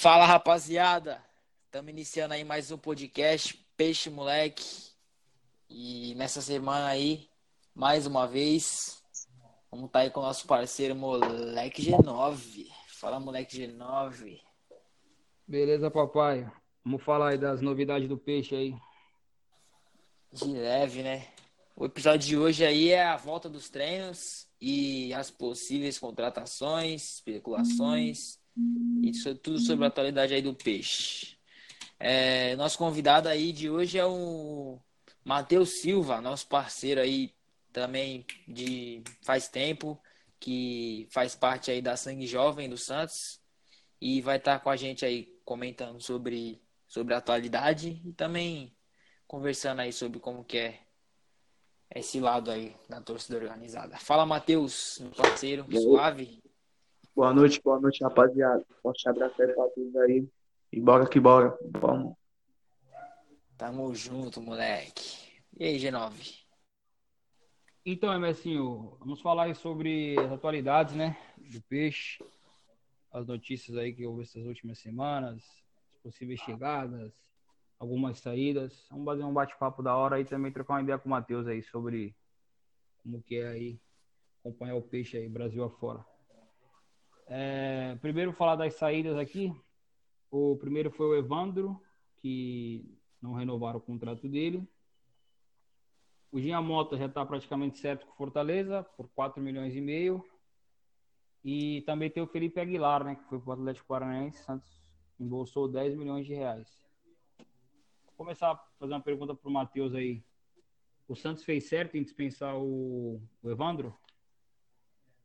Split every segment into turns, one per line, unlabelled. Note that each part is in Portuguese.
Fala rapaziada, estamos iniciando aí mais um podcast Peixe Moleque e nessa semana aí, mais uma vez, vamos estar tá aí com o nosso parceiro Moleque G9. Fala Moleque G9.
Beleza, papai. Vamos falar aí das novidades do peixe aí.
De leve, né? O episódio de hoje aí é a volta dos treinos e as possíveis contratações, especulações e tudo sobre a atualidade aí do peixe. É, nosso convidado aí de hoje é o Matheus Silva, nosso parceiro aí também de faz tempo, que faz parte aí da Sangue Jovem do Santos e vai estar com a gente aí comentando sobre, sobre a atualidade e também conversando aí sobre como que é esse lado aí da torcida organizada. Fala, Matheus, meu parceiro, suave.
Boa noite, boa noite, rapaziada. Forte abraço aí pra todos aí. E bora que bora. Vamos.
Tamo junto, moleque. E aí, G9?
Então, Emercinho, vamos falar aí sobre as atualidades, né? Do peixe. As notícias aí que houve essas últimas semanas, as possíveis chegadas, algumas saídas. Vamos fazer um bate-papo da hora e também trocar uma ideia com o Matheus aí sobre como que é aí acompanhar o peixe aí, Brasil afora. É, primeiro falar das saídas aqui. O primeiro foi o Evandro, que não renovaram o contrato dele. O Ginha Mota já está praticamente certo com Fortaleza, por 4 milhões e meio. E também tem o Felipe Aguilar, né, que foi para o Atlético Paranaense. Santos embolsou 10 milhões de reais. Vou começar a fazer uma pergunta para o Matheus aí. O Santos fez certo em dispensar o, o Evandro?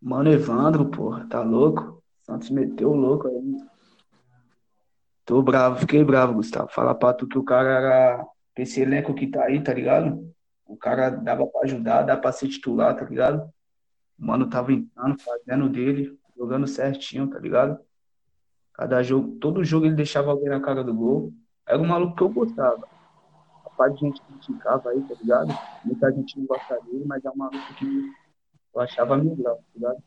Mano, Evandro, porra, tá louco? Santos meteu o louco aí. Tô bravo, fiquei bravo, Gustavo. Fala pra tu que o cara era. Esse elenco que tá aí, tá ligado? O cara dava pra ajudar, dá pra ser titular, tá ligado? O mano tava entrando, fazendo dele, jogando certinho, tá ligado? Cada jogo, todo jogo ele deixava alguém na cara do gol. Era um maluco que eu gostava. A parte de gente criticava aí, tá ligado? Muita gente não gosta dele, mas é um maluco que eu achava melhor, tá ligado?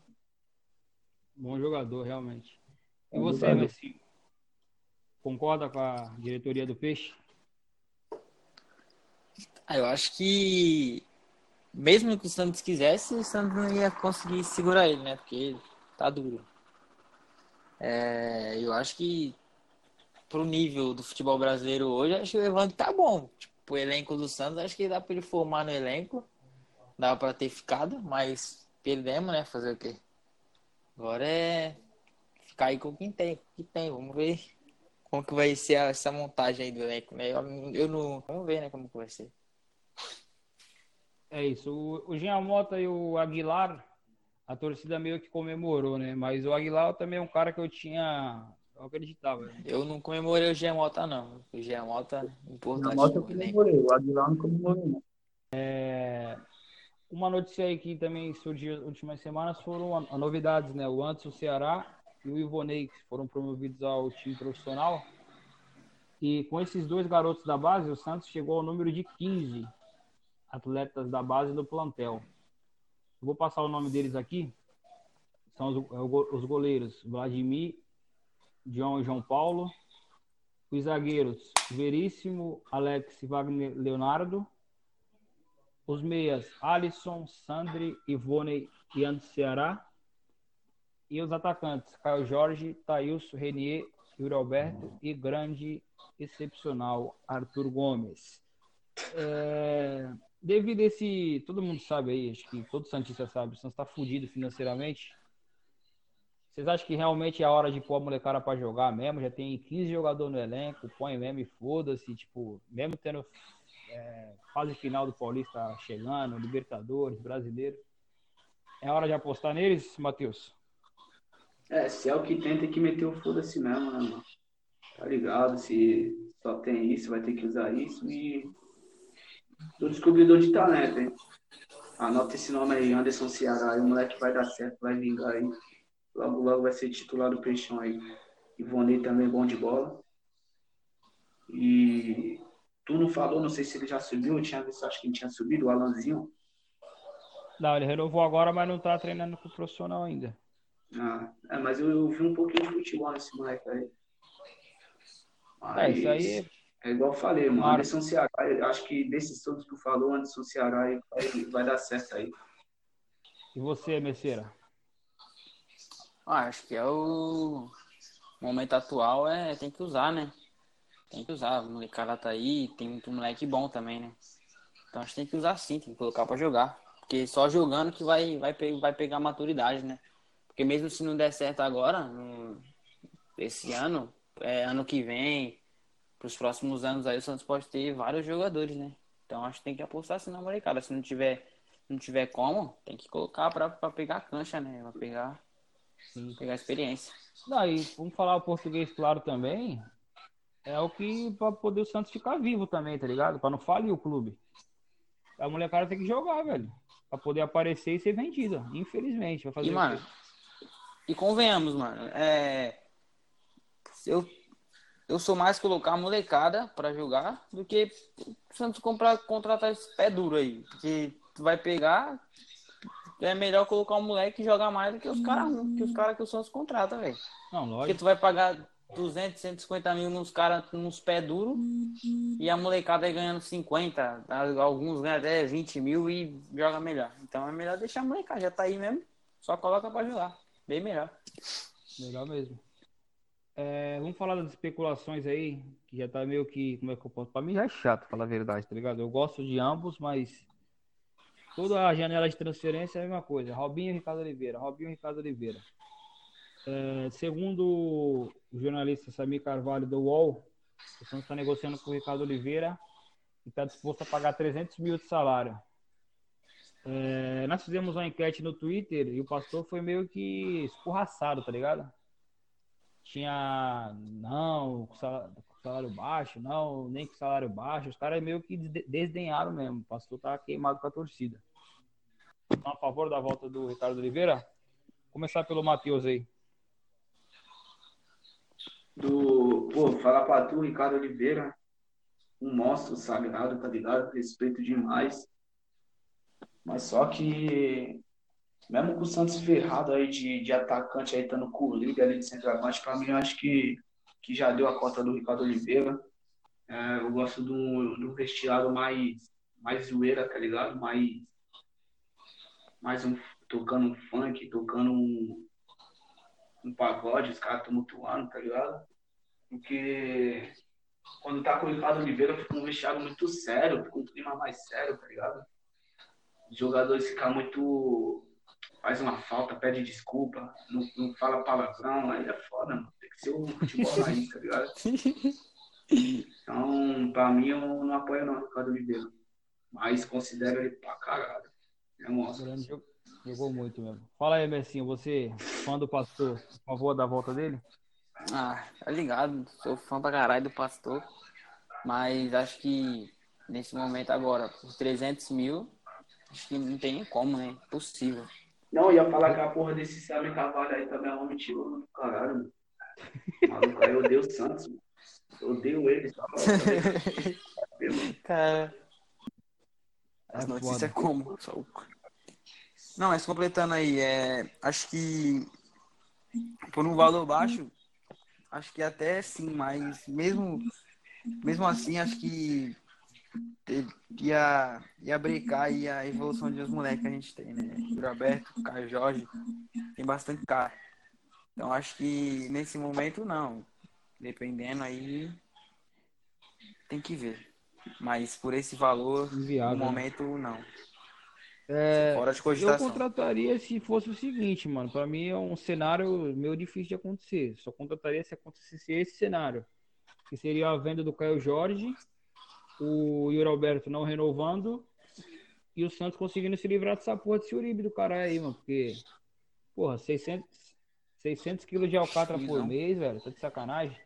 Bom jogador, realmente. E Bom você, Messi, concorda com a diretoria do Peixe?
Ah, eu acho que mesmo que o Santos quisesse, o Santos não ia conseguir segurar ele, né? Porque tá duro. É, eu acho que pro nível do futebol brasileiro hoje, acho que o Evandro tá bom. Tipo, o elenco do Santos, acho que dá pra ele formar no elenco. Dava pra ter ficado, mas perdemos, né? Fazer o quê? Agora é ficar aí com quem tem, que tem. Vamos ver como que vai ser essa montagem aí do elenco, né? Eu, eu não. Vamos ver, né, como que vai ser.
É isso. O, o Jean Mota e o Aguilar, a torcida meio que comemorou, né? Mas o Aguilar também é um cara que eu tinha. Eu acreditava. Né?
Eu não comemorei o Jean Mota, não. O Jean Mota é importante. O
Mota eu comemorei, o Aguilar não comemorei, não.
É, uma notícia aí que também surgiu nas últimas semanas foram a, a novidades, né? O Antes, o Ceará e o Ivonei, que foram promovidos ao time profissional. E com esses dois garotos da base, o Santos chegou ao número de 15 atletas da base do plantel. Eu vou passar o nome deles aqui. São os, é os goleiros Vladimir, João e João Paulo. Os zagueiros Veríssimo, Alex Wagner Leonardo os meias Alisson, Sandri, Ivone e Ando Ceará. E os atacantes Caio Jorge, Thailson, Renier, Yuri Alberto e grande excepcional Arthur Gomes. É, devido a esse. Todo mundo sabe aí, acho que todo Santista sabe, o Santos está fudido financeiramente. Vocês acham que realmente é a hora de pôr a molecada para jogar mesmo? Já tem 15 jogadores no elenco, põe mesmo e foda-se, tipo, mesmo tendo é, fase final do Paulista chegando, Libertadores, Brasileiro. É hora de apostar neles, Matheus?
É, se é o que tem, tem que meter o foda-se mesmo, né, mano? Tá ligado? Se só tem isso, vai ter que usar isso e. Do descobridor de talento, hein? Anota esse nome aí, Anderson Ceará. O moleque vai dar certo, vai vingar aí. Logo, logo vai ser titular do Peixão aí. Ivonei também bom de bola. E Tu não falou, não sei se ele já subiu, eu tinha visto, acho que ele tinha subido, o Alanzinho.
Não, ele renovou agora, mas não tá treinando com o profissional ainda.
Ah, é, mas eu, eu, vi um pouquinho de futebol nesse moleque aí. Mas
É, isso aí
é igual eu falei, mano.
Claro.
Anderson Ceará, eu acho que desses todos que tu falou, Anderson Ceará vai, vai dar certo aí.
E você, Messeira?
Ah, acho que é o momento atual é tem que usar, né? Tem que usar. O molecada tá aí, tem muito moleque bom também, né? Então acho que tem que usar sim, tem que colocar pra jogar. Porque só jogando que vai, vai, vai pegar maturidade, né? Porque mesmo se não der certo agora, no- esse ano, é, ano que vem, pros próximos anos aí, o Santos pode ter vários jogadores, né? Então acho que tem que apostar assim na molecada. Se não tiver, não tiver como, tem que colocar pra, pra pegar a cancha, né? Pra pegar,
Sim.
pegar a experiência.
Daí, vamos falar o português claro também. É o que para poder o Santos ficar vivo também, tá ligado? Pra não falir o clube. A molecada tem que jogar, velho. Pra poder aparecer e ser vendida. Infelizmente. Vai fazer
E, mano, e convenhamos, mano, é. Eu, eu sou mais colocar a molecada pra jogar do que o Santos comprar, contratar esse pé duro aí. Porque tu vai pegar. É melhor colocar um moleque e jogar mais do que os caras que os caras que o Santos contrata, velho.
Não,
Porque
lógico.
tu vai pagar 200, 150 mil nos caras, nos pés duros, e a molecada aí ganhando 50, alguns ganham até 20 mil e joga melhor. Então é melhor deixar a molecada, já tá aí mesmo, só coloca pra jogar. Bem melhor.
Legal mesmo. É, vamos falar das especulações aí, que já tá meio que. Como é que eu posso? Pra mim já é chato, falar a verdade, tá ligado? Eu gosto de ambos, mas toda a janela de transferência é a mesma coisa. Robinho e Ricardo Oliveira. Robinho e Ricardo Oliveira. É, segundo o jornalista Samir Carvalho do UOL, o Santos está negociando com o Ricardo Oliveira e está disposto a pagar 300 mil de salário. É, nós fizemos uma enquete no Twitter e o pastor foi meio que escorraçado, tá ligado? Tinha não, com salário, baixo, não, nem com salário baixo. Os caras meio que de- desdenharam mesmo. O pastor tá queimado com a torcida. Então, a favor da volta do Ricardo Oliveira? Começar pelo Matheus aí.
Do, pô, falar pra tu, Ricardo Oliveira, um monstro sagrado, tá ligado? Respeito demais. Mas só que, mesmo com o Santos ferrado aí de, de atacante aí, estando com o líder ali de centroavante, pra mim eu acho que, que já deu a cota do Ricardo Oliveira. É, eu gosto do, do vestiário mais, mais zoeira, tá ligado? Mais, mais um, tocando um funk, tocando um, um pagode, os caras tumultuando, tá ligado? Porque quando tá com o Ricardo Oliveira, fica um vestiário muito sério, fica um clima mais sério, tá ligado? Os jogadores ficam muito. Faz uma falta, pede desculpa, não, não fala palavrão, aí é foda, mano. Tem que ser o futebol raiz, tá ligado? Então, pra mim, eu não apoio não o Ricardo Oliveira. Mas considero ele pra caralho. É monstro.
Jogou muito mesmo. Fala aí, Messinho, você, fã do pastor, a favor da volta dele?
Ah, tá ligado, sou fã pra caralho do pastor, mas acho que nesse momento agora, por 300 mil, acho que não tem nem como, né? Impossível.
Não, ia falar que a porra desse Samir Carvalho aí também é um mentiroso do caralho, mano. Maluco, aí eu odeio o Santos, mano. Eu odeio ele, só.
Cara,
É
as
foda.
notícias como? Só Não, mas completando aí, é, acho que por um valor baixo, acho que até sim, mas mesmo, mesmo assim, acho que ia, ia brecar aí a evolução de os moleques que a gente tem, né? O Roberto, o Caio Jorge, tem bastante cara. Então acho que nesse momento não. Dependendo aí, tem que ver. Mas por esse valor,
Inviável,
no
né?
momento, não.
É,
Fora de
eu
cogitação.
contrataria se fosse o seguinte, mano. Pra mim é um cenário meio difícil de acontecer. Só contrataria se acontecesse esse cenário. Que seria a venda do Caio Jorge, o Yuri Alberto não renovando e o Santos conseguindo se livrar dessa porra desse Uribe do caralho aí, mano. Porque, porra, 600, 600 quilos de alcatra por
Não.
mês, velho. Tá de sacanagem.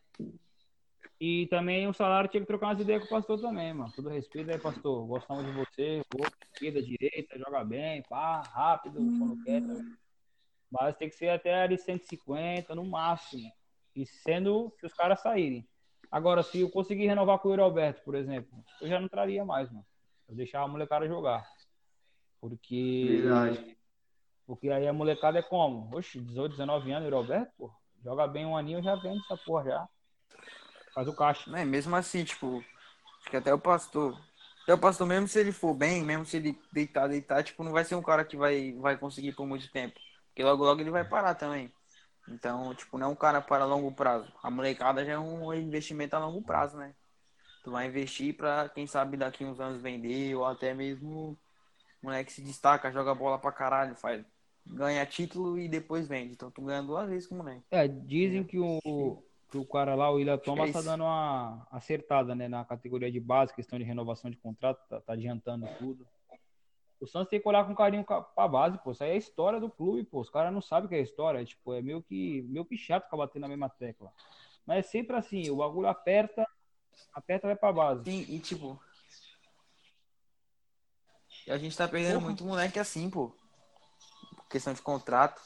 E também o salário tinha que trocar umas ideias com o pastor também, mano. Todo respeito aí, pastor. Gostamos de você. Boa, esquerda, direita, joga bem, pá, rápido, quando quer. tá? Mas tem que ser até ali 150 no máximo. E sendo que os caras saírem. Agora, se eu conseguir renovar com o Yuri Alberto, por exemplo, eu já não traria mais, mano. Eu deixava a molecada jogar. Porque.
Verdade.
Porque aí a molecada é como? Oxe, 18, 19 anos, Yuri Alberto, pô. Joga bem um aninho, já vende essa porra já. Faz o caixa.
Né? Mesmo assim, tipo, acho que até o pastor. Até o pastor, mesmo se ele for bem, mesmo se ele deitar, deitar, tipo, não vai ser um cara que vai, vai conseguir por muito tempo. Porque logo, logo ele vai parar também. Então, tipo, não é um cara para longo prazo. A molecada já é um investimento a longo prazo, né? Tu vai investir pra, quem sabe, daqui uns anos vender, ou até mesmo o moleque se destaca, joga bola pra caralho, faz, ganha título e depois vende. Então tu ganha duas vezes com o moleque.
É, dizem que o, que o cara lá, o William Thomas,
é
tá dando uma acertada, né, na categoria de base, questão de renovação de contrato, tá, tá adiantando tudo. O Santos tem que olhar com carinho ca- pra base, pô. Isso aí é a história do clube, pô. Os caras não sabem o que é história. É, tipo, é meio que, meio que chato ficar batendo na mesma tecla. Mas é sempre assim, o bagulho aperta, aperta vai pra base.
Sim, e tipo. E a gente tá perdendo
Porra.
muito moleque assim, pô. Questão de contrato.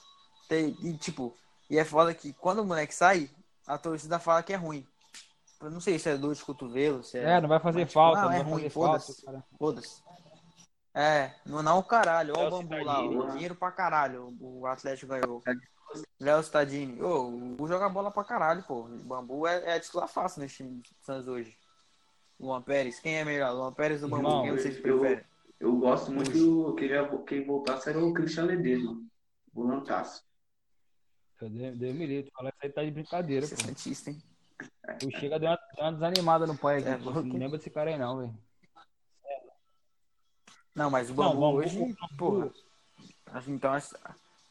Tem, e tipo, e é foda que quando o moleque sai, a torcida fala que é ruim. Eu não sei se é dor de cotovelo, se é.
É, não vai fazer
mas, tipo,
falta,
não,
não
é
vai
ruim,
fazer falta.
foda-se. Foda-se. É, não, não o caralho. Olha o bambu lá, o
né?
dinheiro pra caralho. O Atlético ganhou. Léo Stadini. Ô, o joga bola pra caralho, pô. O Bambu é, é titular fácil nesse time do Santos hoje. Luan Pérez, quem é melhor? Luan Pérez ou Bambu?
Irmão,
quem vocês
eu-
preferem?
Eu gosto muito do que já quem voltasse era o Cristiano Ledesma. Volantaço.
Eu dei, um milito. Fala isso aí tá de brincadeira,
Você é santista, hein?
O Chega deu uma, deu uma desanimada no pai aqui.
É, porque-
Não lembra desse cara aí, não, velho.
Não, mas o
Não,
Bambu,
o Bambu-
hoje,
Bambu-
porra. a gente- Então,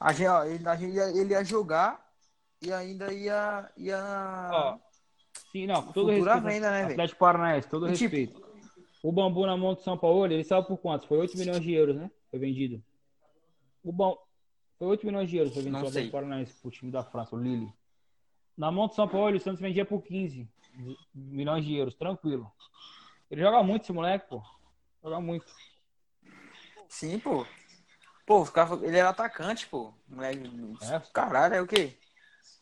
a, gente, ó, ele, a gente ia, ele ia jogar e ainda ia. ia...
Ó, sim, não, todo respeito.
venda, né?
Atlético Paranaense, todo
E, tipo,
respeito. O Bambu na mão do São Paulo, ele saiu por quantos? Foi 8 milhões de euros, né? Foi vendido. O bom Foi 8 milhões de euros foi vendido para o Paranaense pro time da França, o Lille. Na mão do São Paulo, o Santos vendia por 15 milhões de euros, tranquilo. Ele joga muito esse moleque, pô. Joga muito.
Sim, pô. Pô, ele era atacante, pô. Moleque,
É.
Caralho, é o quê?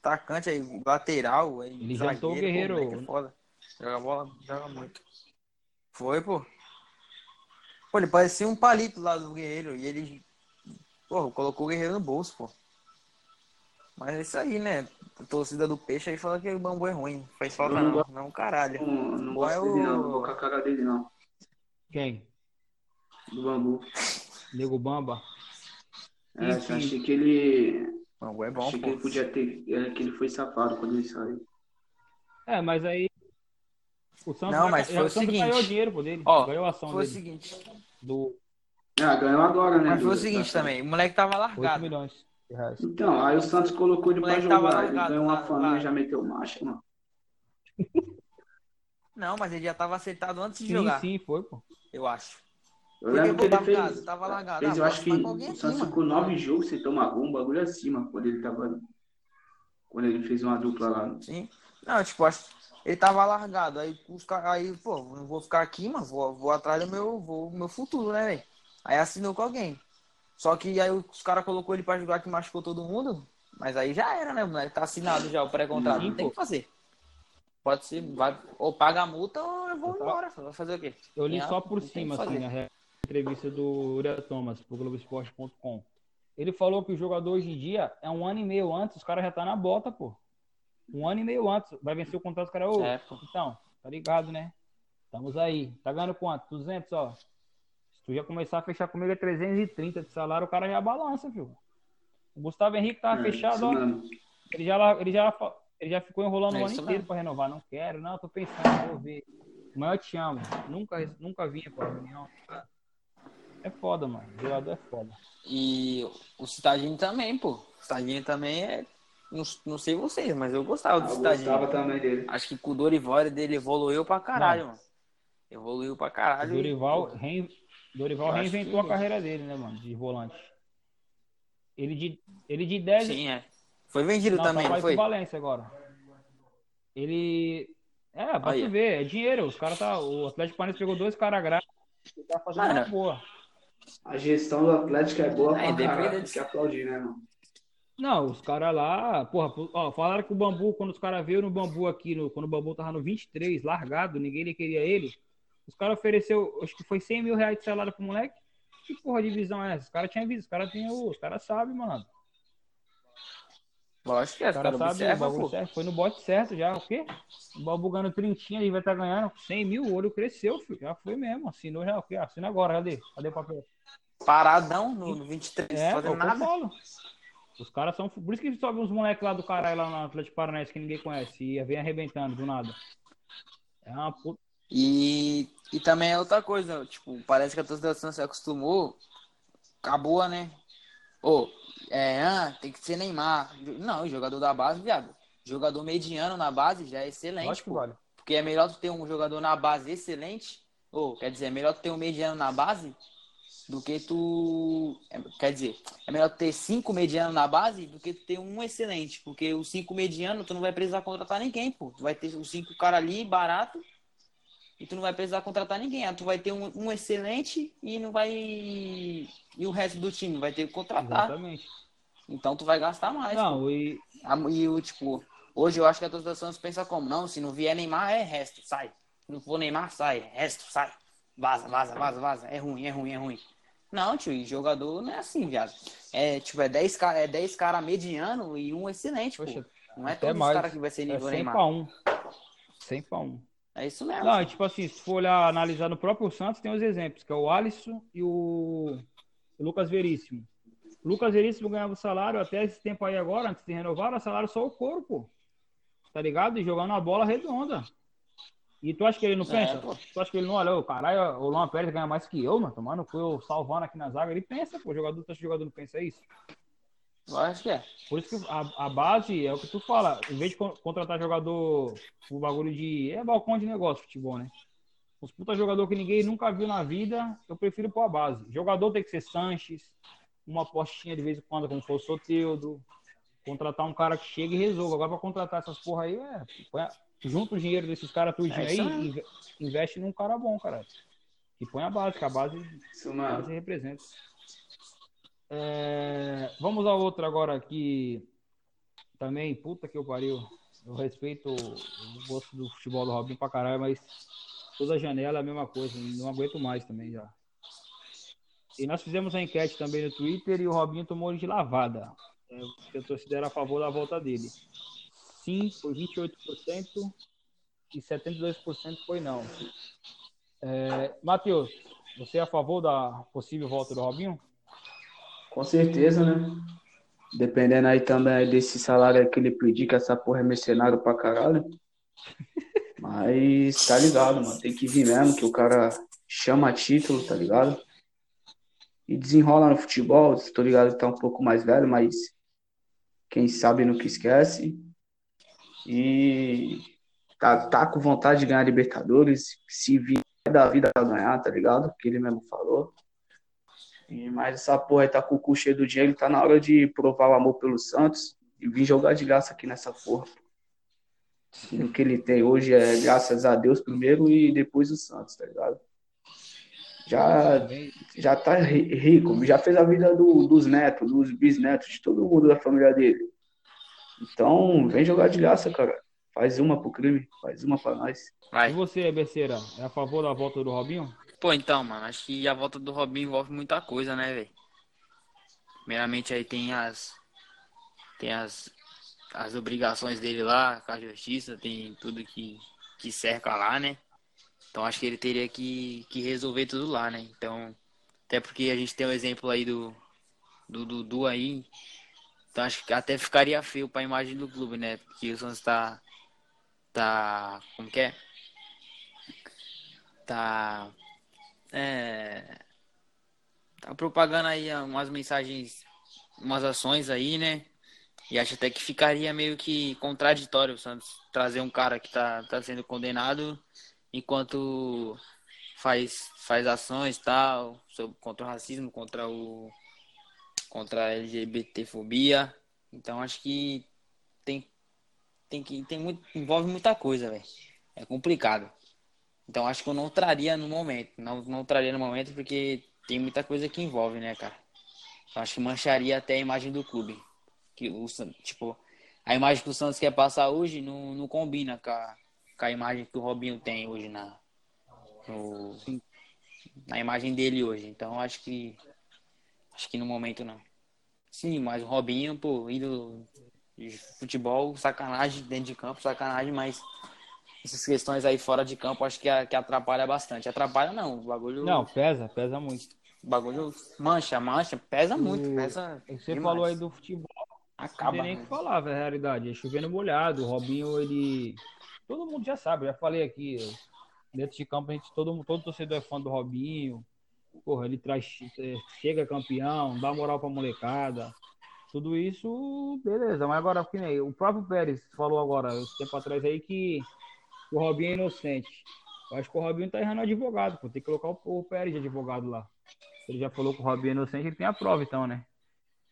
Atacante aí, lateral. Aí,
Ele jantou o
zagueiro,
Guerreiro.
Pô, é foda. Joga bola, joga muito. Foi, pô. Pô, ele parecia um palito lá do Guerreiro. E ele, pô, colocou o Guerreiro no bolso, pô. Mas é isso aí, né? A torcida do Peixe aí fala que o bambu é ruim. Faz falta
não
não, não, caralho.
Não, não gosto
é
dele, não.
o-
Não vou com a cara dele, não.
Quem?
Do bambu.
Nego Bamba.
É,
sim.
achei que ele.
O bambu é bom,
achei
pô.
que ele podia ter. é, que ele foi safado quando ele saiu.
É, mas aí. O Santos,
Não, mas foi
o
o
Santos
seguinte.
ganhou dinheiro por dele.
Ó,
ganhou a ação
Foi o
dele.
seguinte.
Do
Ah, ganhou agora, né?
Mas foi o seguinte
da-
também. O moleque tava
8
largado.
milhões de reais.
Então, aí o Santos colocou ele pra jogar. Ele
largado
ganhou uma família e já meteu marcha, mano.
Não, mas ele já tava acertado antes de
Sim,
jogar,
sim, foi, pô.
eu acho.
Eu
Porque,
lembro que ele
tava
fez.
largado, tava largado.
fez
Ah,
eu acho que o Santos ficou nove jogos sem tomar gol, um bagulho acima, quando ele tava. Quando ele fez uma dupla lá.
Sim. Não, tipo, acho ele tava largado. Aí, os aí pô, não vou ficar aqui, mano. Vou, vou atrás do meu, vou, meu futuro, né, velho? Aí assinou com alguém. Só que aí os caras colocou ele pra jogar que machucou todo mundo. Mas aí já era, né, moleque? Tá assinado já o pré-contrato. Não tem o que fazer. Pode ser, vai, ou paga a multa ou eu vou embora. Vai fazer o quê?
Eu li só por cima, assim, na re- entrevista do Uriel Thomas, pro Globoesporte.com. Ele falou que o jogador hoje em dia é um ano e meio antes, os caras já tá na bota, pô. Um ano e meio antes. Vai vencer o contrato, os caras, então, tá ligado, né? Estamos aí. Tá ganhando quanto? 200, ó. Se tu já começar a fechar comigo é 330 de salário, o cara já balança, filho. O Gustavo Henrique tava
É,
fechado, ó. Ele já, ele já, ele já ficou enrolando
É
o ano inteiro
mesmo.
pra renovar. Não quero, não, tô pensando, vou ver. Mas eu te amo. Nunca, nunca vinha pra reunião. É foda, mano. Jogador é foda.
E o Citadinho também, pô. O Citadinho também é. Não, não sei vocês, mas eu gostava do
Ah, eu
Citadinho.
gostava também dele.
Acho que com o Dorival dele evoluiu pra caralho,
Não.
mano. Evoluiu pra caralho.
Dorival,
Pô,
rein- Dorival
Eu
reinventou
que-
a carreira dele, né, mano? De volante. Ele de, ele de 10.
Sim, é. Foi vendido
não,
também,
tá
não
mais
foi?
Valência agora. Ele. É, pra
Aí.
tu ver, é dinheiro. Os caras tá. O Atlético Paranaense pegou dois caras grátis e tá fazendo
Mano.
uma boa.
A gestão do Atlético é boa
É,
pra
depende
caralho.
de-
Tem que aplaudir, né, mano?
Não, os caras lá, porra, ó, falaram que o bambu, quando os caras veio no bambu aqui, no, quando o bambu tava no 23, largado, ninguém queria ele. Os caras ofereceu, acho que foi 100 mil reais de salário pro moleque. Que porra de visão é essa? Os caras tinham visto, os caras tinham, os caras sabem, mano.
Lógico que é,
O cara
cara
sabe o
observa,
bagulho
pô.
certo. Foi no bote certo já. O quê? O Babu ganhando trintinha, ele vai estar ganhando 100 mil. O olho cresceu, filho. Já foi mesmo. Assinou já. O quê? Assina agora. Cadê? Cadê o papel?
Paradão no, no 23,
É,
fazendo
eu
nada.
falo. Os caras são. Por isso que sobe uns moleques lá do caralho lá no Atlético Paranaense que ninguém conhece. E vem arrebentando do nada. É uma puta.
E, e também é outra coisa, tipo, parece que a torcida se acostumou. Acabou, né? Ô, é, ah, tem que ser Neymar. Não, jogador da base, viado. Jogador mediano na base já é excelente,
Lógico que vale.
Porque é melhor tu ter um jogador na base excelente, ou quer dizer, é melhor tu ter um mediano na base do que tu. é, quer dizer, é melhor tu ter cinco medianos na base do que tu ter um excelente. Porque os cinco medianos tu não vai precisar contratar ninguém, pô. Tu vai ter os cinco caras ali barato e tu não vai precisar contratar ninguém. Aí tu vai ter um, um excelente e não vai. E o resto do time vai ter que contratar.
Exatamente.
Então tu vai gastar mais. pô.
Não, e.
A- E o tipo, hoje eu acho que a torcida Santos pensa como? Não, se não vier Neymar, é resto, sai. Se não for Neymar, sai. Resto, sai. Vaza, vaza, vaza, vaza. É ruim, é ruim, é ruim. Não, tio, e jogador não é assim, viado. É, tipo, é 10 caras é 10 cara mediano e um excelente, pô.
Poxa,
Não é
mais.
caras que vai ser
É
nível
100
Neymar.
pra 1. 100 pra 1.
É isso mesmo.
Não, tipo assim, se for olhar, analisar no próprio Santos, tem os exemplos, que é o Alisson e o, o Lucas Veríssimo. O Lucas Veríssimo ganhava salário até esse tempo aí agora, antes de renovar, era salário só o couro, pô. Tá ligado? E jogando a bola redonda. E tu acha que ele não
É,
pensa?
pô.
tu acha que ele não olha, ô, caralho, o Luan Pérez ganha mais que eu, mano. Tomando, fui eu salvando aqui na zaga. Ele pensa, pô, o jogador, tu acha que o jogador não pensa isso?
Eu acho que é.
Por isso que a, a base é o que tu fala. Em vez de con- contratar jogador o bagulho de. É balcão de negócio, futebol, né? Os puta jogador que ninguém nunca viu na vida, eu prefiro pôr a base. Jogador tem que ser Sanches, uma postinha de vez em quando, como for o Soteudo. Contratar um cara que chega e resolva. Agora, pra contratar essas porra aí, é. põe a- Junta o dinheiro desses caras tudinho
É
aí e investe num cara bom, cara. E põe a base, que a base
Isso,
a base representa. É, vamos a outra agora aqui. Também, puta que eu pariu. Eu respeito o gosto do futebol do Robinho pra caralho, mas toda janela é a mesma coisa. Não aguento mais também já. E nós fizemos a enquete também no Twitter e o Robinho tomou de lavada. É, que torcida era a favor da volta dele. Sim, foi 28% e 72% foi não. É, Matheus, você é a favor da possível volta do Robinho?
Com certeza, né? Dependendo aí também desse salário que ele pedir, que essa porra é mercenário pra caralho. Mas tá ligado, mano. Tem que vir mesmo, que o cara chama título, tá ligado? E desenrola no futebol. Tô ligado que tá um pouco mais velho, mas quem sabe nunca esquece. E tá, tá com vontade de ganhar Libertadores. Se vir da vida a ganhar, tá ligado? Que ele mesmo falou. E, mas essa porra aí tá com o cu cheio do dinheiro, tá na hora de provar o amor pelo Santos e vir jogar de graça aqui nessa porra. E o que ele tem hoje é graças a Deus primeiro e depois o Santos, tá ligado? Já, já tá ri- rico, já fez a vida do- dos netos, dos bisnetos, de todo mundo da família dele. Então, vem jogar de graça, cara. Faz uma pro crime, faz uma pra nós.
E
Vai.
você, Beceira, é a favor da volta do Robinho?
Pô, então, mano, acho que a volta do Robinho envolve muita coisa, né, velho? Primeiramente aí tem as. Tem as. As obrigações dele lá com a justiça, tem tudo que, que cerca lá, né? Então acho que ele teria que, que resolver tudo lá, né? Então, até porque a gente tem o exemplo aí do, do Dudu aí. Então acho que até ficaria feio pra imagem do clube, né? Porque o Santos tá. Tá. Como que é? Tá. É. Tá propagando aí umas mensagens, umas ações aí, né? E acho até que ficaria meio que contraditório o Santos trazer um cara que tá, tá sendo condenado enquanto faz, faz ações tal sobre, contra o racismo, contra o contra a LGBTfobia. Então acho que tem tem que tem muito envolve muita coisa, velho. É complicado. Então acho que eu não traria no momento, não não traria no momento porque tem muita coisa que envolve, né, cara? Eu acho que mancharia até a imagem do clube. Que o tipo, a imagem que o Santos quer passar hoje não, não combina com a, com a imagem que o Robinho tem hoje na no- na imagem dele hoje. Então acho que acho que no momento não. Sim, mas o Robinho, pô, ídolo
De futebol, sacanagem dentro de campo, sacanagem, mas essas questões aí fora de campo acho que, que atrapalha bastante. Atrapalha não, o bagulho.
Não, pesa, pesa muito.
O bagulho mancha, mancha, pesa muito,
O-
pesa.
Você
demais.
falou aí do futebol, não
Acaba.
tem nem o que falar, velho, a realidade. É chovendo molhado. O Robinho, ele. Todo mundo já sabe, já falei aqui. Dentro de campo, a gente, todo, todo torcedor é fã do Robinho. Porra, ele traz, é, chega campeão, dá moral pra molecada. Tudo isso, beleza. Mas agora, que nem o próprio Pérez falou agora, esse tempo atrás aí, que o Robinho é inocente. Eu acho que o Robinho tá errando advogado, pô. Tem que colocar o, o Pérez de advogado lá. Ele já falou que o Robinho é inocente, ele tem a prova, então, né?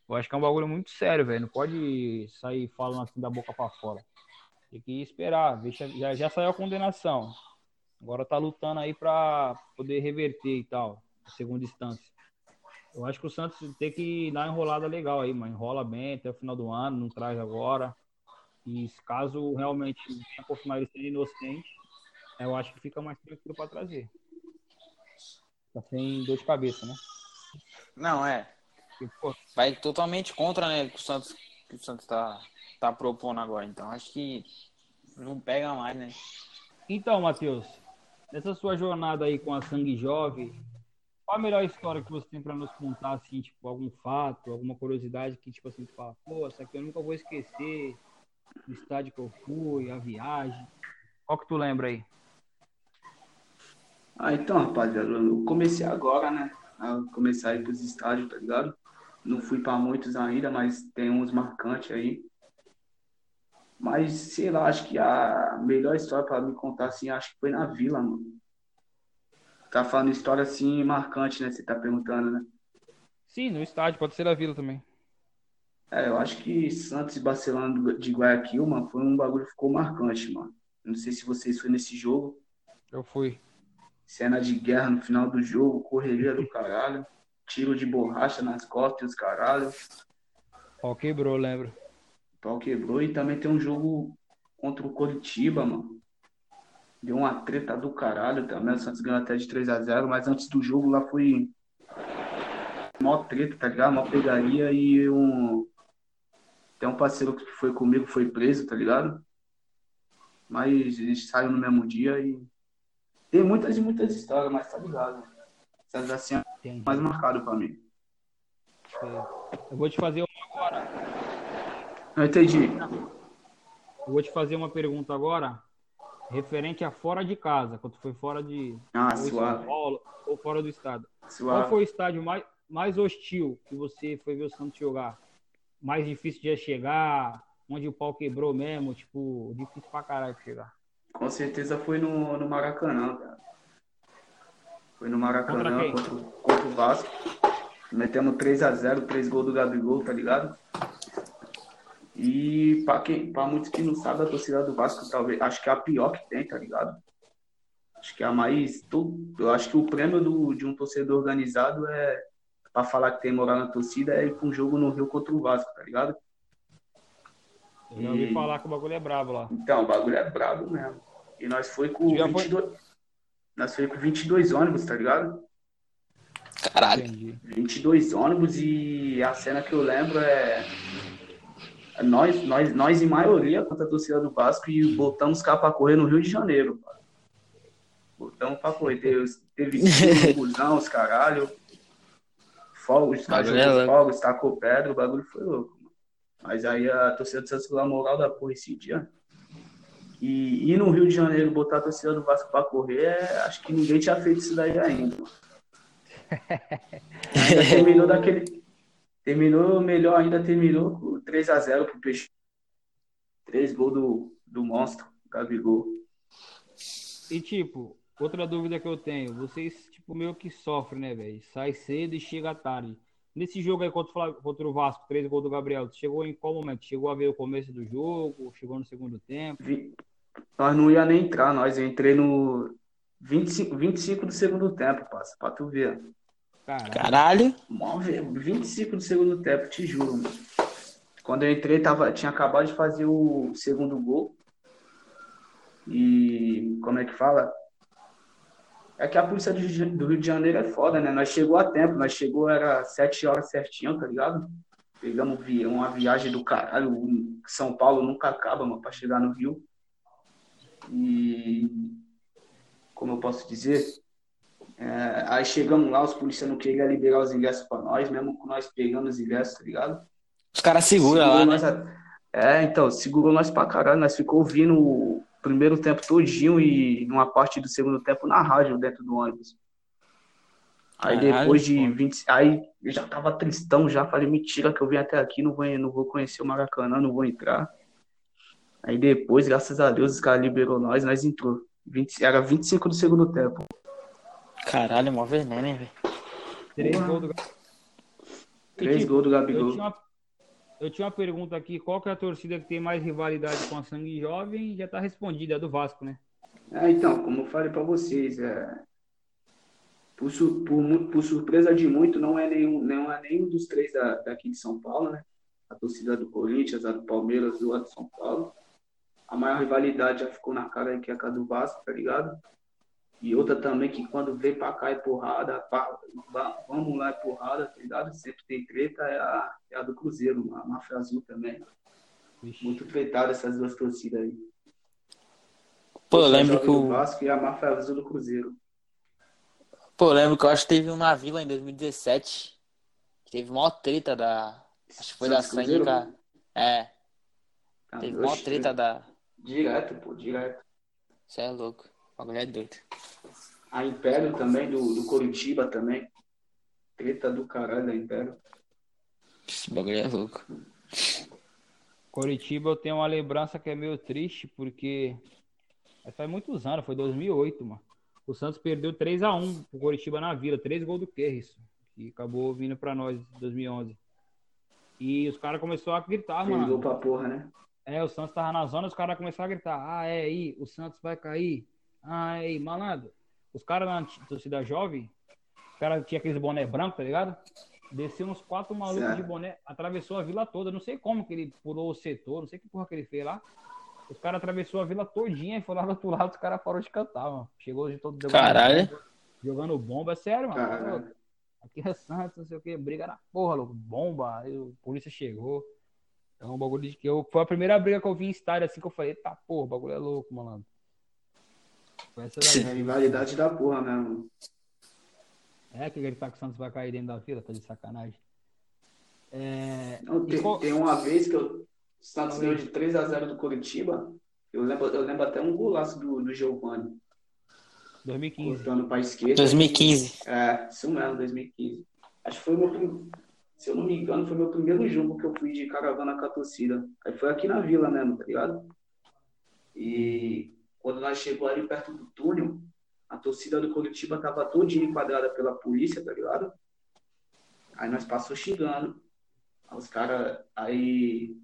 Eu acho que é um bagulho muito sério, velho. Não pode sair falando assim da boca pra fora. Tem que esperar. Deixa, já, já saiu a condenação. Agora tá lutando aí pra poder reverter e tal. Segunda instância. Eu acho que o Santos tem que dar uma enrolada legal aí, mano. Enrola bem até o final do ano, não traz agora. E caso realmente venha confirmar ele sendo inocente, eu acho que fica mais tranquilo pra trazer. Tá sem dor de cabeça, né?
Não, é.
Pô,
Vai totalmente contra, né, o que o Santos, que o Santos tá, tá propondo agora. Então acho que não pega mais, né?
Então, Matheus, nessa sua jornada aí com a Sangue Jovem, qual a melhor história que você tem para nos contar, assim, tipo, algum fato, alguma curiosidade que, tipo assim, tu fala, pô, essa aqui eu nunca vou esquecer, o estádio que eu fui, a viagem. Qual que tu lembra aí?
Ah, então, rapaziada, eu comecei agora, né? A começar a ir pros estádios, tá ligado? Não fui pra muitos ainda, mas tem uns marcantes aí. Mas, sei lá, acho que a melhor história pra me contar, assim, acho que foi na Vila, mano. Tá falando história, assim, marcante, né? Você tá perguntando, né?
Sim, no estádio, pode ser a Vila também.
É, eu acho que Santos e Barcelona de Guayaquil, mano, foi um bagulho que ficou marcante, mano. Não sei se vocês foram nesse jogo.
Eu fui.
Cena de guerra no final do jogo, correria do caralho. Tiro de borracha nas costas e os caralho.
Ó, quebrou, lembro.
Pau quebrou. E também tem um jogo contra o Coritiba, mano. Deu uma treta do caralho também. O Santos ganhou até de 3 a 0 mas antes do jogo lá foi. Mó treta, tá ligado? Mó pegaria e um. Tem um parceiro que foi comigo, foi preso, tá ligado? Mas eles saíram no mesmo dia e. Tem muitas e muitas histórias, mas tá ligado? Essas assim é mais marcado pra mim.
Eu vou te fazer uma agora.
Não entendi.
Eu vou te fazer uma pergunta agora, referente a fora de casa, quando foi fora de
Ah,
São. Paulo ou fora do estado. Qual
Suave.
foi o estádio mais, mais hostil que você foi ver o Santos jogar? Mais difícil de chegar, onde o pau quebrou mesmo, tipo, difícil pra caralho chegar.
Com certeza foi no, no Maracanã, cara. Foi no Maracanã
Contra
contra, o- contra o Vasco. Metemos 3x0, 3 gols do Gabigol, tá ligado? E pra, quem, pra muitos que não sabem, a torcida do Vasco talvez, acho que é a pior que tem, tá ligado? Acho que é a mais. tu- Eu acho que o prêmio do, de um torcedor organizado é. Pra falar que tem moral na torcida é ir pra um jogo no Rio contra o Vasco, tá ligado?
Eu já ouvi
E-
falar que o bagulho é brabo lá.
Então, o bagulho é brabo mesmo. E nós foi com
Já foi?
22, nós foi com 22 ônibus, tá ligado?
Caralho.
Entendi.
22 ônibus e a cena que eu lembro é nós, nós, nós em maioria contra a torcida do Vasco e botamos os caras pra correr no Rio de Janeiro. Cara. Botamos pra correr. Teve, teve busão, os caralho. Fogos, os caras
Bagulho é louco.
fogos, tacou pedra, o bagulho foi louco. mano. Mas aí a torcida do Santos foi a moral da porra esse dia. E ir no Rio de Janeiro botar a torcida do Vasco pra correr, é- acho que ninguém tinha feito isso daí ainda. mano. Ainda terminou daquele. Terminou melhor ainda, terminou com 3x0 pro Peixe. Três gols do, do monstro, Gabigol.
E tipo, outra dúvida que eu tenho, vocês tipo meio que sofrem, né, velho? Sai cedo e chega tarde. Nesse jogo aí contra o, Fla- contra o Vasco, três gols do Gabriel, tu chegou em qual momento? Chegou a ver o começo do jogo? Chegou no segundo tempo?
Vi- Nós não ia nem entrar, nós. Eu entrei no 25, 25 do segundo tempo, passa, pra tu ver.
Caralho.
Caralho.
Mó ve- 25 do segundo tempo, te juro, mano. Quando eu entrei, tava, tinha acabado de fazer o segundo gol. E como é que fala? É que a polícia do Rio de Janeiro é foda, né? Nós chegou a tempo, nós chegou, era 7 horas certinho, tá ligado? Pegamos vi- uma viagem do caralho. São Paulo nunca acaba, mano, pra chegar no Rio. E. Como eu posso dizer? É, aí chegamos lá, os policiais não queriam liberar os ingressos pra nós, mesmo com nós pegando os ingressos, tá ligado?
Os caras seguram lá, né?
a- É, então, segurou nós pra caralho. Nós ficou ouvindo o primeiro tempo todinho e uma parte do segundo tempo na rádio dentro do ônibus. Aí
Caralho,
depois de
pô.
20. Aí eu já tava tristão, já falei, mentira que eu vim até aqui, não vou, não vou conhecer o Maracanã, não vou entrar. Aí depois, graças a Deus, os caras liberou nós, nós entrou. 20, era 25 do segundo tempo.
Caralho, mó veneno, hein, velho.
Três gols do
Três
tipo,
gols do
Eu
Gabigol.
tinha, uma, eu tinha uma pergunta aqui, qual que é a torcida que tem mais rivalidade com a Sangue Jovem? Já tá respondida, é a do Vasco, né?
É, então, como eu falei pra vocês, é, por, sur- por por surpresa de muito, não é nenhum, não é nenhum dos três da- daqui de São Paulo, né? A torcida do Corinthians, a do Palmeiras, do de São Paulo. A maior rivalidade já ficou na cara que é a do Vasco, tá ligado? E outra também que quando vem pra cá é porrada, pá, vamos lá é porrada, tá ligado? Sempre tem treta, é a, é a do Cruzeiro, a Máfia Azul também.
Vixe.
Muito tretada essas duas torcidas aí.
Pô, eu lembro que
do
o.
Vasco e a Máfia Azul do Cruzeiro.
Pô, eu lembro que eu acho que teve um na Vila em 2017. Teve mó treta da. Acho que foi da Sangue, cara. É,
Ah,
teve mó
oxe,
treta da.
Direto, pô, direto.
Você é louco. O bagulho é doido.
A Império também, do, do Coritiba também. Treta do caralho da Império.
Esse bagulho é louco.
Coritiba eu tenho uma lembrança que é meio triste, porque mas faz muitos anos, foi 2008, mano. O Santos perdeu 3x1 pro Coritiba na Vila, três gols do Kerris, que acabou vindo pra nós em 2011. E os caras começaram a gritar,
Perdeu
mano.
pra porra, né?
É, o Santos tava na zona, os caras começaram a gritar: Ah, é aí, o Santos vai cair. Aí, malandro. Os caras na torcida jovem, os caras tinham aqueles boné branco, tá ligado? Desceu uns quatro malucos
Certo.
de boné, atravessou a vila toda. Não sei como que ele pulou o setor, não sei que porra que ele fez lá. Os caras atravessou a vila todinha e foi lá do outro lado, os caras pararam de cantar, mano. Chegou de todo
Caralho.
jogando bomba, é sério, mano.
Caralho.
Aqui é Santos, não sei o que, briga na porra, louco. Bomba, aí a polícia chegou. É um bagulho de que eu. Foi a primeira briga que eu vi em estádio assim que eu falei, eita porra, o bagulho é louco, malandro. Essa
É rivalidade da porra mesmo.
É que ele tá que o Santos vai cair dentro da fila, tá de sacanagem. É.
Não, tem,
qual-
tem uma vez que o Santos ganhou de 3x0 do Coritiba. Eu lembro, eu lembro até um golaço do, do Giovanni,
2015.
cortando pra esquerda.
2015.
É, isso mesmo, 2015. Acho que foi meu prim- se eu não me engano, foi meu primeiro jogo que eu fui de caravana com a torcida. Aí foi aqui na vila mesmo, tá ligado? E quando nós chegou ali perto do túnel, a torcida do Curitiba tava todinha enquadrada pela polícia, tá ligado? Aí nós passou xingando. Aí os caras, aí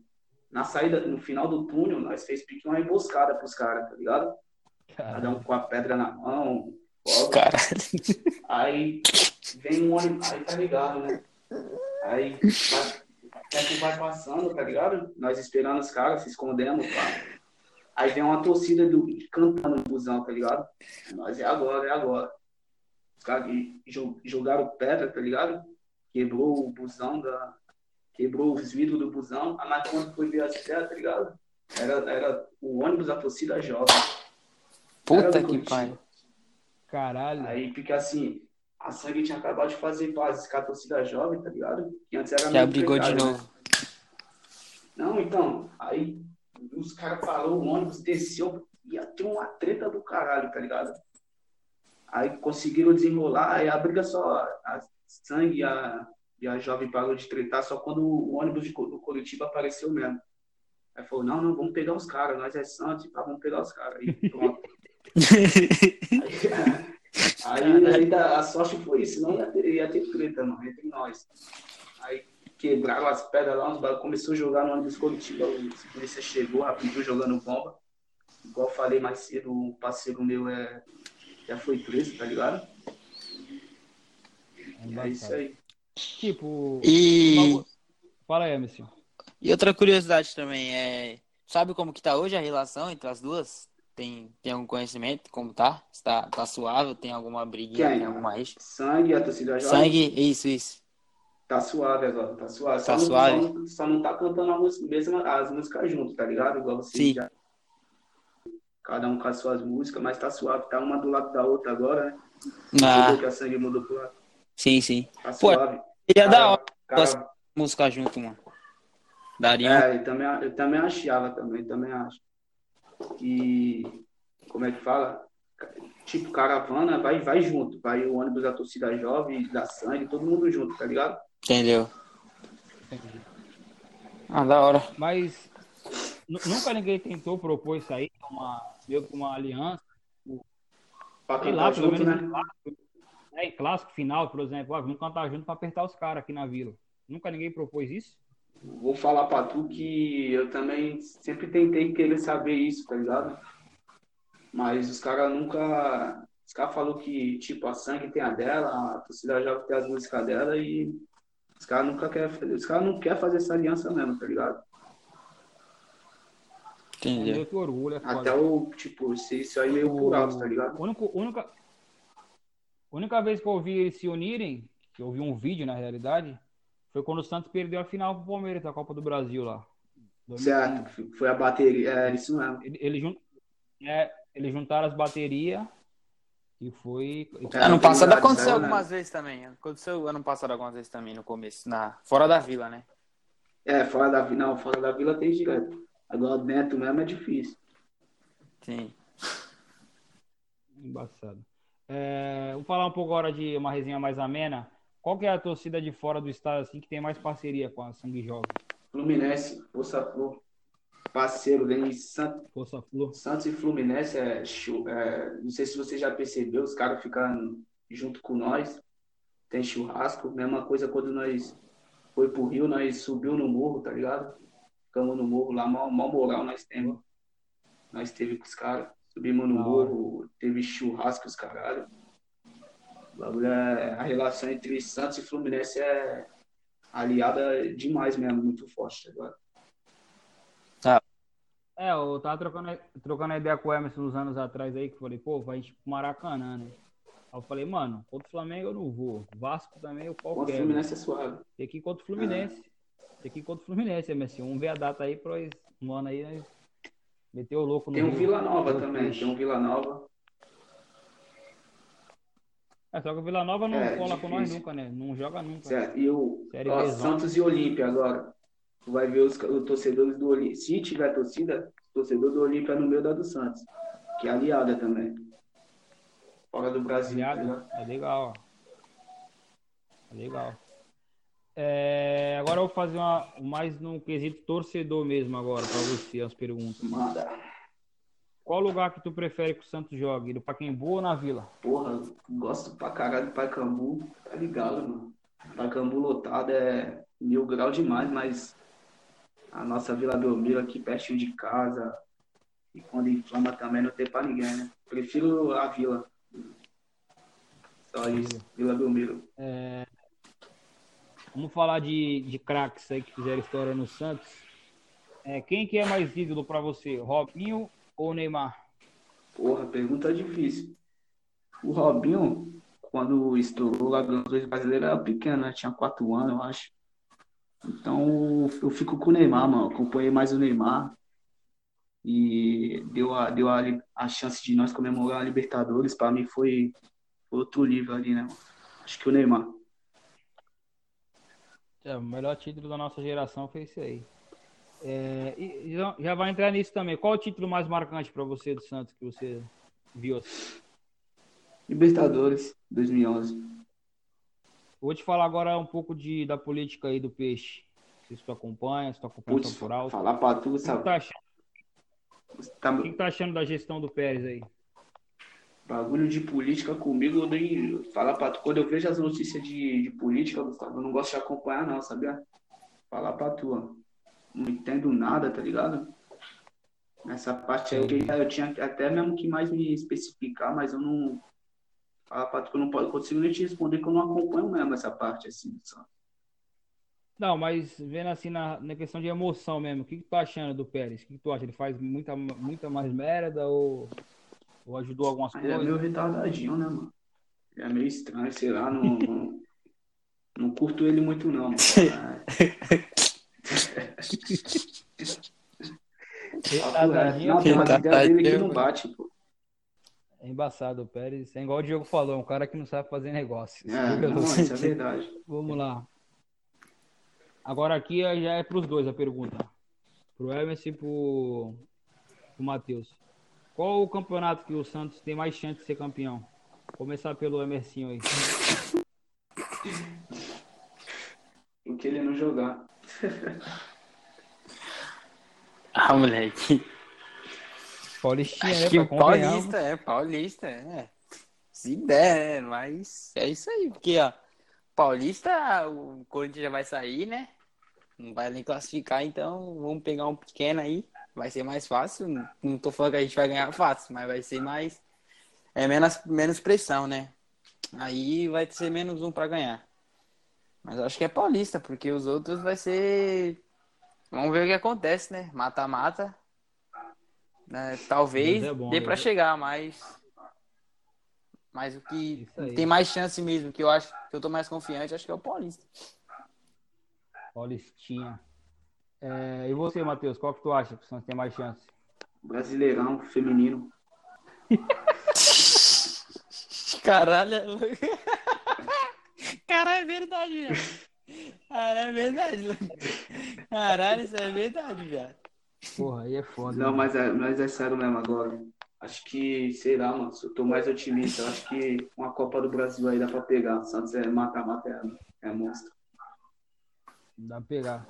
na saída, no final do túnel, nós fez pique uma emboscada pros caras, tá ligado? Cada um com a pedra na mão, fogo.
Caralho.
Aí vem um ônibus, aí tá ligado, né? Aí vai, vai passando, tá ligado? Nós esperando os caras, se escondendo, pá. Aí vem uma torcida do, cantando no busão, tá ligado? Nós é agora, é agora. Os caras jo- jogaram pedra, tá ligado? Quebrou o busão da. Quebrou os vidros do busão. Mas quando foi ver as pedras, tá ligado? Era, era o ônibus da torcida jovem.
Puta que pariu.
Caralho.
Aí fica assim, a Sangue tinha acabado de fazer pazes com a torcida jovem, tá ligado? Que antes era
Já
meio
brigou de
precário, né?
novo.
Não, então, aí os caras falaram, o ônibus desceu, ia ter uma treta do caralho, tá ligado? Aí conseguiram desenrolar, aí a briga só, a Sangue e a, e a jovem parou de tretar só quando o ônibus de, do Curitiba apareceu mesmo. Aí falou, não, não, vamos pegar os caras, nós é Santos, pá, vamos pegar os caras. Aí pronto. Aí, aí a sorte foi isso, não ia ter, ia ter treta, mano, entre nós. Aí quebraram as pedras lá, os bagulhos começou a jogar no ônibus coletivo, a polícia chegou rapidinho jogando bomba. Igual eu falei mais cedo, um parceiro meu é, já foi preso, tá ligado?
É
É isso aí.
Tipo.
E,
Fala aí, Emerson.
e outra curiosidade também é. Sabe como que tá hoje a relação entre as duas? Tem, tem algum conhecimento como tá? Se Tá, tá suave? Tem alguma briguinha?
Quem?
Tem alguma rixa?
Sangue, a torcida jovem.
Sangue, isso, isso.
Tá suave agora, tá suave.
Tá
só,
suave?
Não, só, não- tá cantando a música, mesmo as músicas junto, tá ligado? Igual você
Sim.
já. Cada um com as suas músicas, mas tá suave. Tá uma do lado da outra agora, né?
Ah,
que a sangue mudou pro lado.
sim, sim.
Tá
Pô,
suave.
Seria da hora
Cara,
música junto, mano. Daria.
É, eu também, eu também achava também, também acho. E como é que fala? Tipo, caravana vai, vai junto. Vai o ônibus da torcida jovem, da sangue, todo mundo junto, tá ligado?
Entendeu? Ah, da hora.
Mas nu- nunca ninguém tentou propor isso aí, uma, meio que uma aliança.
Pra
Sei lá,
cantar
pelo
junto,
menos
né?
em clássico, né, em clássico final, por exemplo. Ah, vamos cantar junto pra apertar os caras aqui na vila. Nunca ninguém propôs isso?
Vou falar pra tu que eu também sempre tentei querer saber isso, tá ligado? Mas os caras nunca. Os caras falaram que, tipo, a sangue tem a dela, a torcida jovem tem as músicas dela e os caras nunca querem fazer. Os caras não querem fazer essa aliança mesmo, tá ligado?
É meio que orgulho, é.
Até o, tipo, se- isso aí meio por alto, tá ligado?
A única, única, única vez que eu ouvi eles se unirem, que eu vi um vídeo na realidade, foi quando o Santos perdeu a final pro Palmeiras da Copa do Brasil lá. 2015.
Certo, foi a bateria, é isso mesmo.
Ele- Eles, jun- é, eles juntaram as baterias e foi.
Ano passado aconteceu
saiu, né?
algumas vezes também. Aconteceu ano passado algumas vezes também no começo, na fora da vila, né?
É, fora da vila, não, fora da vila tem direto. Agora dentro mesmo é difícil.
Sim.
Embaçado. É, vou falar um pouco agora de uma resenha mais amena. Qual que é a torcida de fora do estado assim que tem mais parceria com a Sangue Jovem?
Fluminense, Força Flor, parceiro, vem Santos.
Força Flor.
Santos e Fluminense é é, não sei se você já percebeu, os caras ficam junto com nós. Tem churrasco, mesma coisa quando nós foi pro Rio, nós subiu no morro, tá ligado? Ficamos no morro lá, mal, mal moral nós temos. Nós teve com os caras, subimos no morro, teve churrasco os caralho. É- a relação entre Santos e Fluminense é aliada demais mesmo, muito forte, tá ligado?
É, eu tava trocando, trocando ideia com o Emerson uns anos atrás aí, que eu falei, pô, vai tipo Maracanã, né? Aí eu falei, mano, contra o Flamengo eu não vou. Vasco também eu
Contra o
qualquer.
Fluminense é suave.
Tem que ir contra o Fluminense. Tem que ir contra o Fluminense, Emerson. Vamos ver a data aí pra nós, um ano aí, nós meter o louco no
Tem um
Rio.
Vila Nova
Meu
também, tem um Vila Nova.
É, só que o Vila Nova não
É,
cola com nós
difícil.
nunca, né? Não joga nunca.
Certo. E o
Série
ó, Santos e Olímpia agora. Tu vai ver os, os torcedores do Olímpia. Se tiver torcida, torcedor do Olímpia é no meio da do Santos. Que é aliada também. Fora do Brasil. tá
Aliado?
ligado?
É legal. É legal. É, agora eu vou fazer uma, mais no quesito torcedor mesmo agora pra você as perguntas.
Manda.
Qual lugar que tu prefere que o Santos jogue? No Pacaembu ou na Vila?
Porra, gosto pra caralho do Paicambu. Tá ligado, mano? Paicambu lotado é mil grau demais, mas a nossa Vila Belmiro aqui pertinho de casa. E quando inflama também não tem pra ninguém, né? Prefiro a Vila. Só isso. Vila Belmiro.
Vamos falar de, de craques aí que fizeram história no Santos. É, quem que é mais ídolo pra você? Robinho ou Neymar?
Porra, pergunta difícil. O Robinho, quando estourou lá nos dois brasileiros, era pequeno, né? Tinha quatro anos, eu acho. Então eu fico com o Neymar, mano. Acompanhei mais o Neymar. E deu a, deu a, a chance de nós comemorar a Libertadores. Pra mim foi outro nível ali, né? Acho que o Neymar.
É, o melhor título da nossa geração foi esse aí. É, e já, já vai entrar nisso também. Qual o título mais marcante pra você do Santos que você viu? assim?
Libertadores 2011.
Vou te falar agora um pouco de, da política aí do peixe. Não sei se tu acompanha, se tu acompanha
Putz,
por alto.
falar pra tu,
O que,
sabe?
tá achando,
Tá-
o que tá achando da gestão do Pérez aí?
Bagulho de política comigo, eu nem falar pra tu. Quando eu vejo as notícias de, de política, Gustavo, eu não gosto de acompanhar, não, sabia? Falar pra tu, ó. Não entendo nada, tá ligado? Nessa parte aí, eu tinha até mesmo que mais me especificar, mas eu não. Pra tu que eu não posso, consigo nem te responder que eu não acompanho mesmo essa parte, assim, só.
Não, mas vendo assim na, na questão de emoção mesmo, o que, que tu tá achando do Pérez? O que, que tu acha? Ele faz muita, muita mais merda ou, ou ajudou algumas
Ele é
coisas?
meio retardadinho, né, mano? Ele é meio estranho, sei lá, não. não- Não curto ele muito, não.
Retardadinho,
Não, tem
Retardadinho,
ideias dele que não bate, pô.
É embaçado, o Pérez. É igual o Diogo falou, é um cara que não sabe fazer negócio.
É, não, isso é verdade.
Vamos lá. Agora aqui já é pros dois a pergunta. Pro Emerson e pro, pro Matheus. Qual o campeonato que o Santos tem mais chance de ser campeão? Começar pelo Emerson aí.
O que ele não jogar.
Ah, moleque.
Paulistinha,
Acho
né?
que. Paulista, é, Paulista, é. Se der, né? Mas é isso aí, porque, ó, Paulista, o Corinthians já vai sair, né? Não vai nem classificar, então vamos pegar um pequeno aí. Vai ser mais fácil. Não tô falando que a gente vai ganhar fácil, mas vai ser mais. É menos, menos pressão, né? Aí vai ser menos um pra ganhar. Mas acho que é Paulista, porque os outros vai ser. Vamos ver o que acontece, né? Mata-mata. Né? Talvez
é bom,
dê
Deus
pra
é-
chegar, mas. Mas o que
aí.
tem mais chance mesmo, que eu acho que eu tô mais confiante, acho que é o Paulista.
Paulistinha. É, e você, Matheus, qual que tu acha que o Santos tem mais chance?
Brasileirão, feminino.
Caralho. Caralho, é verdade, velho. Caralho, é verdade. Caralho, isso é verdade, velho.
Porra, aí é foda.
Não,
né?
mas é, mas é sério mesmo agora. Acho que, sei lá, mano, se eu tô mais otimista, eu acho que uma Copa do Brasil aí dá pra pegar. Santos é mata-mata, é, é monstro.
Dá pra pegar.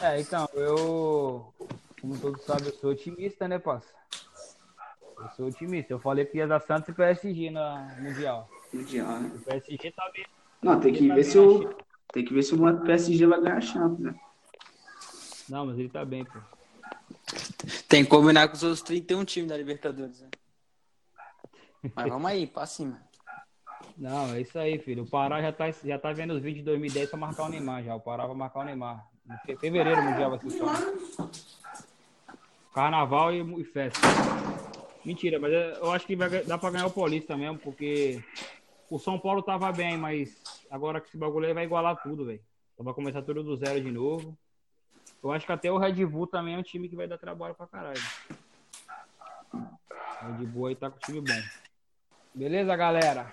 É, então, eu, como todos sabem, eu sou otimista, né, parça? Eu sou otimista. Eu falei que ia dar Santos e PSG na Mundial.
Mundial, né?
O PSG tá bem.
Não, tem que ver se o, tem que ver se o PSG vai ganhar a Champions, né?
Não, mas ele tá bem, pô.
Tem que combinar com os outros 31 times da Libertadores, né? Mas vamos aí, pra cima.
Não, é isso aí, filho. O Pará já tá, já tá vendo os vídeos de 2010 pra marcar o Neymar já. O Pará vai marcar o Neymar. Em fe- fevereiro Mundial vai ser. Carnaval e, e festa. Mentira, mas eu acho que vai, dar pra ganhar o Paulista mesmo, porque o São Paulo tava bem, mas agora que esse bagulho aí vai igualar tudo, velho. Então vai começar tudo do zero de novo. Eu acho que até o Red Bull também é um time que vai dar trabalho pra caralho. O Red Bull aí tá com um time bom. Beleza, galera?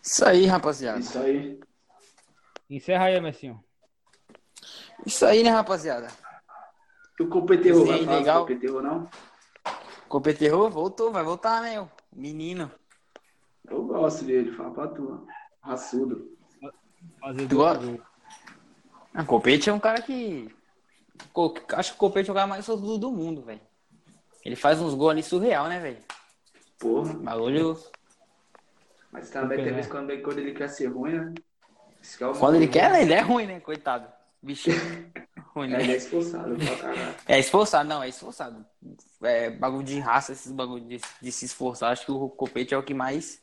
Isso aí, rapaziada.
Isso aí.
Encerra aí, Messinho.
Isso aí, né, rapaziada?
E o Copeterro vai falar
legal.
Copeterro, não?
Copeterro voltou, vai voltar, né? o Menino.
Eu gosto dele, fala pra tu. Raçudo.
Fazer
Tu gosta? Ah, Copete é um cara que. Acho que o Copete é o cara mais sortudo do mundo, velho. Ele faz uns gols ali surreal, né, velho?
Porra.
Bagulho.
Mas também tem vezes quando, quando ele quer ser ruim, né? É
Quando ele
mal.
quer, né? ele é ruim, né? Coitado. Bichinho. ruim,
É, ele é
né?
expulsado pra caralho.
É esforçado, não, é esforçado. É bagulho de raça, esses bagulho de, de se esforçar. Acho que o Copete é o que mais.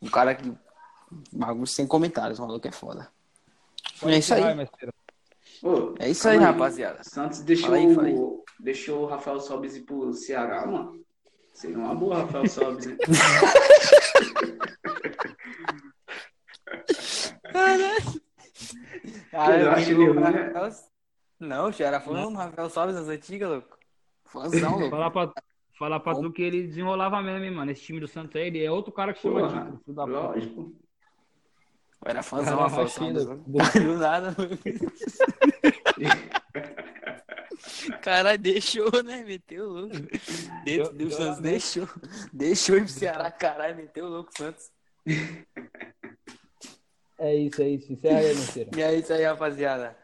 O cara que. Bagulho sem comentários, o maluco é foda. É isso aí.
Ô,
É isso aí,
calma
rapaziada.
Santos deixou,
Fala aí, fala aí.
o- deixou o Rafael Sobis ir pro Ceará, mano. Seria uma boa, Rafael Sobis. né?
Cara,
Eu acho ele ruim, né?
Rafael... Não, já era fã do Rafael Sobes das antigas, louco. Fãzão, louco.
Falar pra, falar pra tu que ele desenrolava mesmo, hein, mano. Esse time do Santos aí, ele é outro cara que chama título.
lógico.
Eu era fãzão
Cara, imagina.
Sobes. Do nada, louco. Caralho, deixou, né? Meteu o louco. Dentro do Santos, deixou. Deixou ir pro Ceará, caralho, meteu o louco Santos.
É isso, é isso. Encerra aí.
E é isso aí, rapaziada.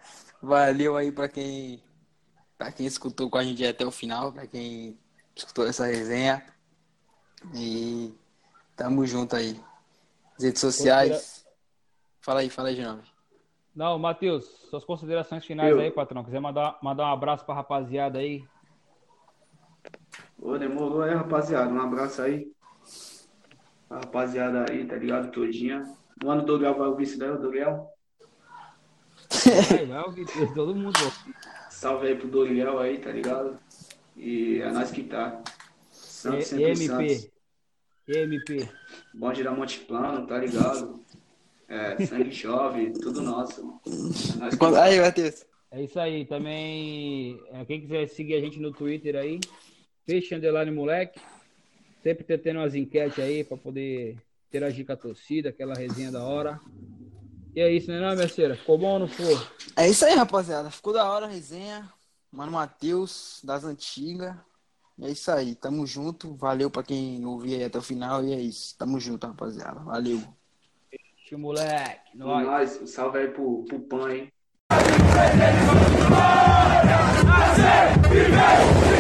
Valeu aí pra quem, pra quem escutou com a gente até o final, pra quem escutou essa resenha. E tamo junto aí. As redes sociais. Fala aí, fala aí de novo.
Não, Matheus, suas considerações finais
Eu.
aí, patrão. Quiser mandar, mandar um abraço pra rapaziada aí.
Ô, demorou aí, rapaziada. Um abraço aí. A rapaziada aí, tá ligado? Todinha. Mano, o Doriel vai ouvir isso daí, o Doriel.
Vai, vai ouvir todo mundo.
Salve aí pro Doriel aí, tá ligado? E é nós que tá. Santos sempre
EMP.
Santos.
EMP.
Bonde da Monte Plano, tá ligado? É, sangue chove, tudo nosso. Nós
Quando- Aí, Matheus.
É isso aí. Também, é, quem quiser seguir a gente no Twitter aí, Peixe Underline Moleque. Sempre tendo umas enquetes aí pra poder interagir com a torcida, aquela resenha da hora. E é isso, né, não, minha cera? Ficou bom ou não ficou?
É isso aí, rapaziada. Ficou da hora a resenha. Mano Matheus, das antigas. É isso aí. Tamo junto. Valeu pra quem ouviu aí até o final. E é isso. Tamo junto, rapaziada. Valeu.
Tio moleque.
Nós.
nós.
Um salve aí pro, pro Pan, hein?
Nascer, viver,